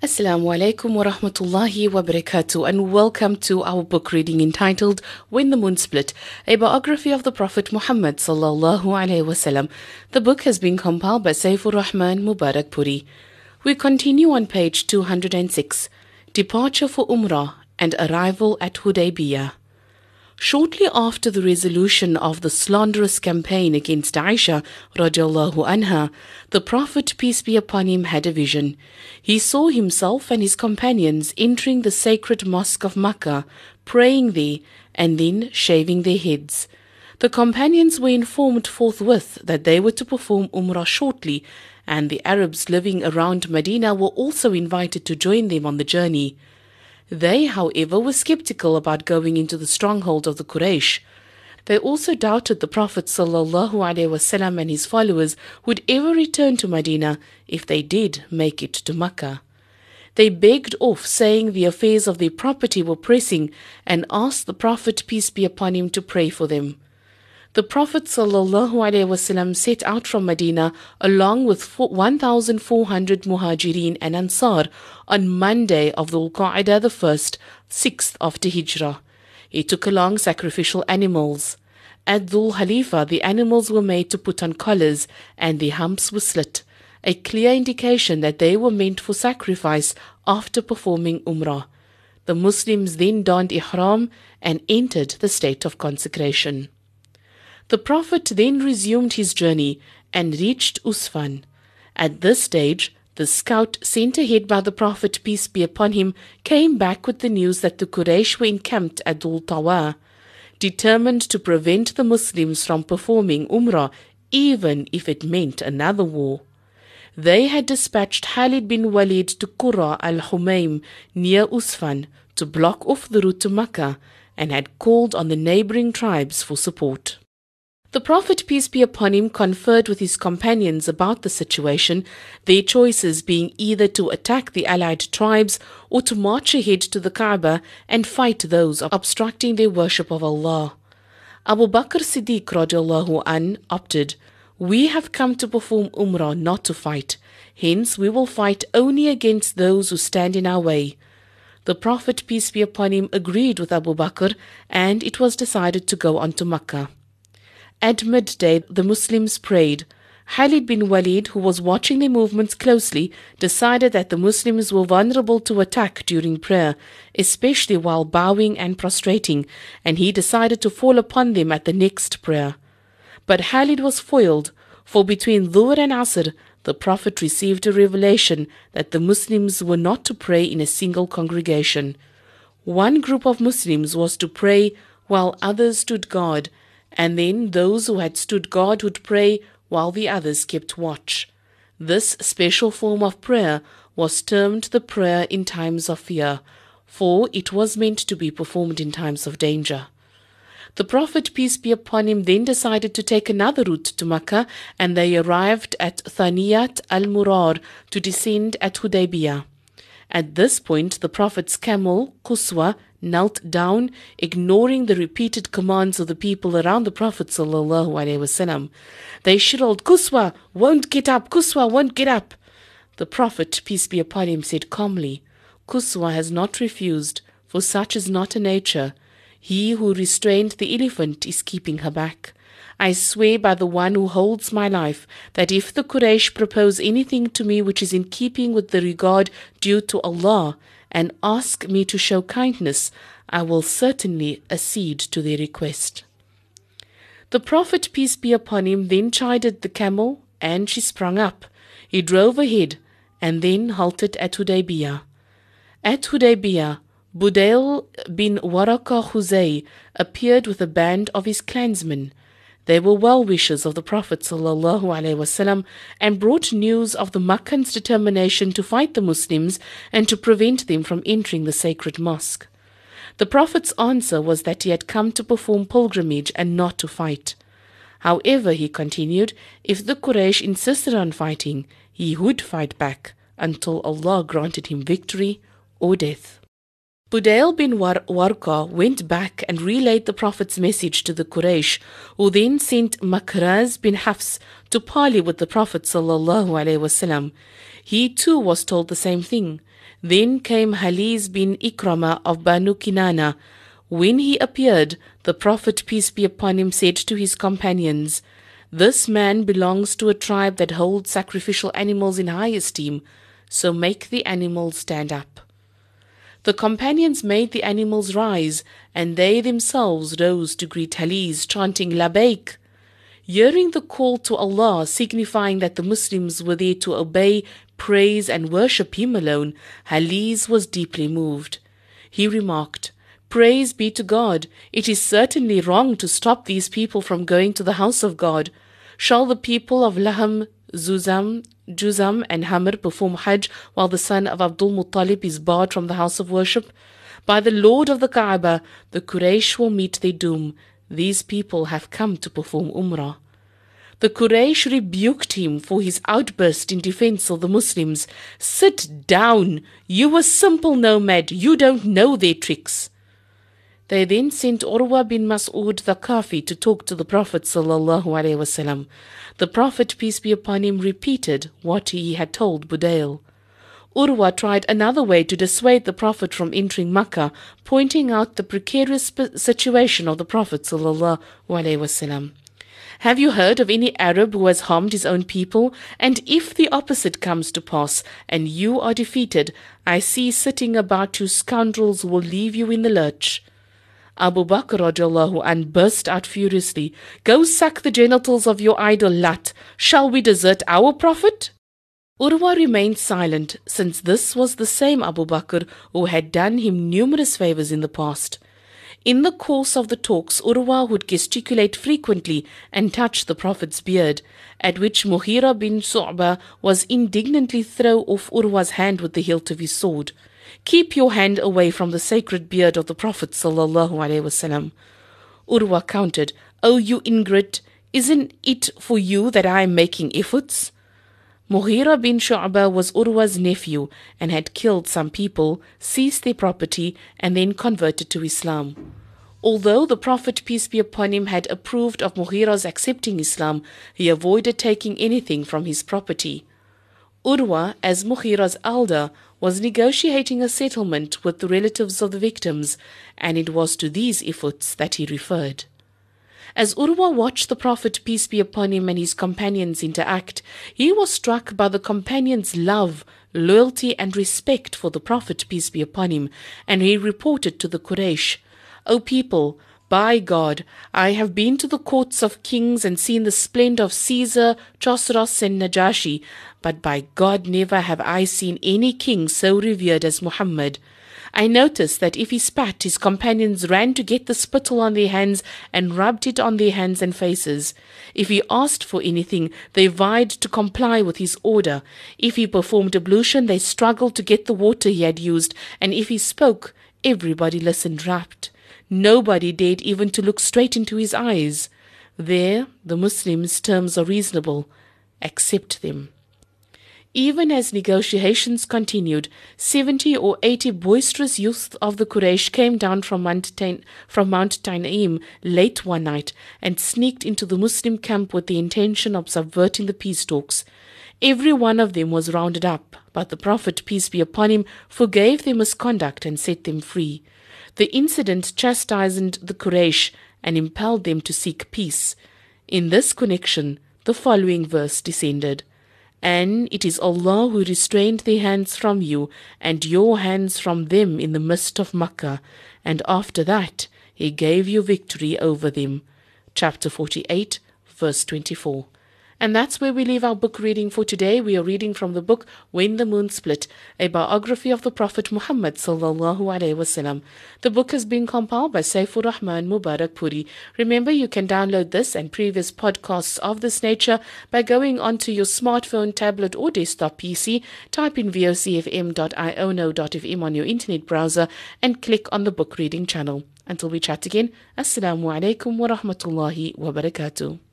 Assalamu alaikum wa rahmatullahi wa barakatuh and welcome to our book reading entitled When the Moon Split, a biography of the Prophet Muhammad sallallahu alaihi wasallam. The book has been compiled by Saifur Rahman Mubarakpuri. We continue on page 206, Departure for Umrah and Arrival at Hudaybiyah. Shortly after the resolution of the slanderous campaign against Aisha radiallahu anha, the Prophet, peace be upon him, had a vision. He saw himself and his companions entering the sacred mosque of Makkah, praying there, and then shaving their heads. The companions were informed forthwith that they were to perform Umrah shortly, and the Arabs living around Medina were also invited to join them on the journey. They, however, were skeptical about going into the stronghold of the Quraysh. They also doubted the Prophet ﷺ and his followers would ever return to Medina if they did make it to Mecca. They begged off, saying the affairs of their property were pressing, and asked the Prophet, peace be upon him, to pray for them. The Prophet ﷺ set out from Medina along with 1,400 Muhajirin and Ansar on Monday of the Qa'dah the 1st, 6th after Hijrah. He took along sacrificial animals. At Dhul Halifa, the animals were made to put on collars and the humps were slit, a clear indication that they were meant for sacrifice after performing Umrah. The Muslims then donned ihram and entered the state of consecration. The Prophet then resumed his journey and reached Usfan. At this stage, the scout sent ahead by the Prophet, peace be upon him, came back with the news that the Quraysh were encamped at Dul Tawa, determined to prevent the Muslims from performing Umrah, even if it meant another war. They had dispatched Khalid bin Walid to Qura al Humaym near Usfan to block off the route to Makkah and had called on the neighboring tribes for support. The Prophet, peace be upon him, conferred with his companions about the situation, their choices being either to attack the allied tribes or to march ahead to the Kaaba and fight those obstructing their worship of Allah. Abu Bakr Siddiq radiallahu an opted, We have come to perform Umrah, not to fight. Hence, we will fight only against those who stand in our way. The Prophet, peace be upon him, agreed with Abu Bakr, and it was decided to go on to Makkah. At midday, the Muslims prayed. Khalid bin Walid, who was watching their movements closely, decided that the Muslims were vulnerable to attack during prayer, especially while bowing and prostrating, and he decided to fall upon them at the next prayer. But Khalid was foiled, for between Dhuhr and Asr, the Prophet received a revelation that the Muslims were not to pray in a single congregation. One group of Muslims was to pray while others stood guard, and then those who had stood guard would pray while the others kept watch. This special form of prayer was termed the prayer in times of fear, for it was meant to be performed in times of danger. The Prophet, peace be upon him, then decided to take another route to Makkah, and they arrived at Thaniyat al Murar to descend at Hudaybiyah. At this point, the Prophet's camel, Quswa, knelt down, ignoring the repeated commands of the people around the Prophet ﷺ. They shrilled, Quswa won't get up, Quswa won't get up. The Prophet, peace be upon him, said calmly, Quswa has not refused, for such is not her nature. He who restrained the elephant is keeping her back. I swear by the one who holds my life that if the Quraysh propose anything to me which is in keeping with the regard due to Allah, and ask me to show kindness, I will certainly accede to their request. The Prophet, peace be upon him, then chided the camel, and she sprung up. He drove ahead, and then halted at Hudaybiyah. At Hudaybiyah, Budail bin Warqa Khuza'i appeared with a band of his clansmen. They were well wishers of the Prophet ﷺ and brought news of the Makkans' determination to fight the Muslims and to prevent them from entering the sacred mosque. The Prophet's answer was that he had come to perform pilgrimage and not to fight. However, he continued, if the Quraysh insisted on fighting, he would fight back until Allah granted him victory or death. Budayl bin War- Warqa went back and relayed the Prophet's message to the Quraysh, who then sent Makraz bin Hafs to parley with the Prophet wasallam. He too was told the same thing. Then came Haliz bin Ikrama of Banu Kinana. When he appeared, the Prophet, peace be upon him, said to his companions, This man belongs to a tribe that holds sacrificial animals in high esteem, so make the animals stand up. The companions made the animals rise, and they themselves rose to greet Haliz, chanting Labaik. Hearing the call to Allah, signifying that the Muslims were there to obey, praise, and worship Him alone, Haliz was deeply moved. He remarked, Praise be to God. It is certainly wrong to stop these people from going to the house of God. Shall the people of Laham, Zuzam, Juzam, and Hamr perform Hajj while the son of Abdul Muttalib is barred from the house of worship? By the Lord of the Kaaba, the Quraysh will meet their doom. These people have come to perform Umrah. The Quraysh rebuked him for his outburst in defense of the Muslims. Sit down, you a simple nomad, you don't know their tricks. They then sent Urwa bin Mas'ud the Thaqafi to talk to the Prophet wasallam. The Prophet, peace be upon him, repeated what he had told Budayl. Urwa tried another way to dissuade the Prophet from entering Makkah, pointing out the precarious situation of the Prophet wasallam. Have you heard of any Arab who has harmed his own people? And if the opposite comes to pass, and you are defeated, I see sitting about you scoundrels who will leave you in the lurch. Abu Bakr radiallahu an burst out furiously, Go suck the genitals of your idol Lat. Shall we desert our Prophet? Urwa remained silent, since this was the same Abu Bakr who had done him numerous favors in the past. In the course of the talks, Urwa would gesticulate frequently and touch the Prophet's beard, at which Mughira bin Shu'ba was indignantly throw off Urwa's hand with the hilt of his sword. Keep your hand away from the sacred beard of the Prophet sallallahu alaihi wasallam. Urwa countered, O oh, you ingrate, isn't it for you that I am making efforts? Mughira bin Shu'ba was Urwa's nephew and had killed some people, seized their property, and then converted to Islam. Although the Prophet, peace be upon him, had approved of Mughira's accepting Islam, he avoided taking anything from his property. Urwa, as Mughira's elder, was negotiating a settlement with the relatives of the victims, and it was to these efforts that he referred. As Urwa watched the Prophet, peace be upon him, and his companions interact, he was struck by the companions' love, loyalty, and respect for the Prophet, peace be upon him, and he reported to the Quraysh, O people, by God, I have been to the courts of kings and seen the splendor of Caesar, Chosroes, and Najashi, but by God never have I seen any king so revered as Muhammad. I noticed that if he spat, his companions ran to get the spittle on their hands and rubbed it on their hands and faces. If he asked for anything, they vied to comply with his order. If he performed ablution, they struggled to get the water he had used, and if he spoke, everybody listened rapt. Nobody dared even to look straight into his eyes. There, the Muslims' terms are reasonable. Accept them. Even as negotiations continued, 70 or 80 boisterous youths of the Quraysh came down from Mount, Tain, from Mount Tanaim late one night and sneaked into the Muslim camp with the intention of subverting the peace talks. Every one of them was rounded up, but the Prophet, peace be upon him, forgave their misconduct and set them free. The incident chastised the Quraysh and impelled them to seek peace. In this connection, the following verse descended. And it is Allah who restrained their hands from you and your hands from them in the midst of Makkah, and after that He gave you victory over them. Chapter 48, verse 24. And that's where we leave our book reading for today. We are reading from the book When the Moon Split, a biography of the Prophet Muhammad sallallahu alaihi wasallam. The book has been compiled by Saifur Rahman Mubarakpuri. Remember, you can download this and previous podcasts of this nature by going onto your smartphone, tablet, or desktop PC. Type in vocfm.iono.fm on your internet browser and click on the book reading channel. Until we chat again, Assalamu alaikum wa rahmatullahi wa barakatuh.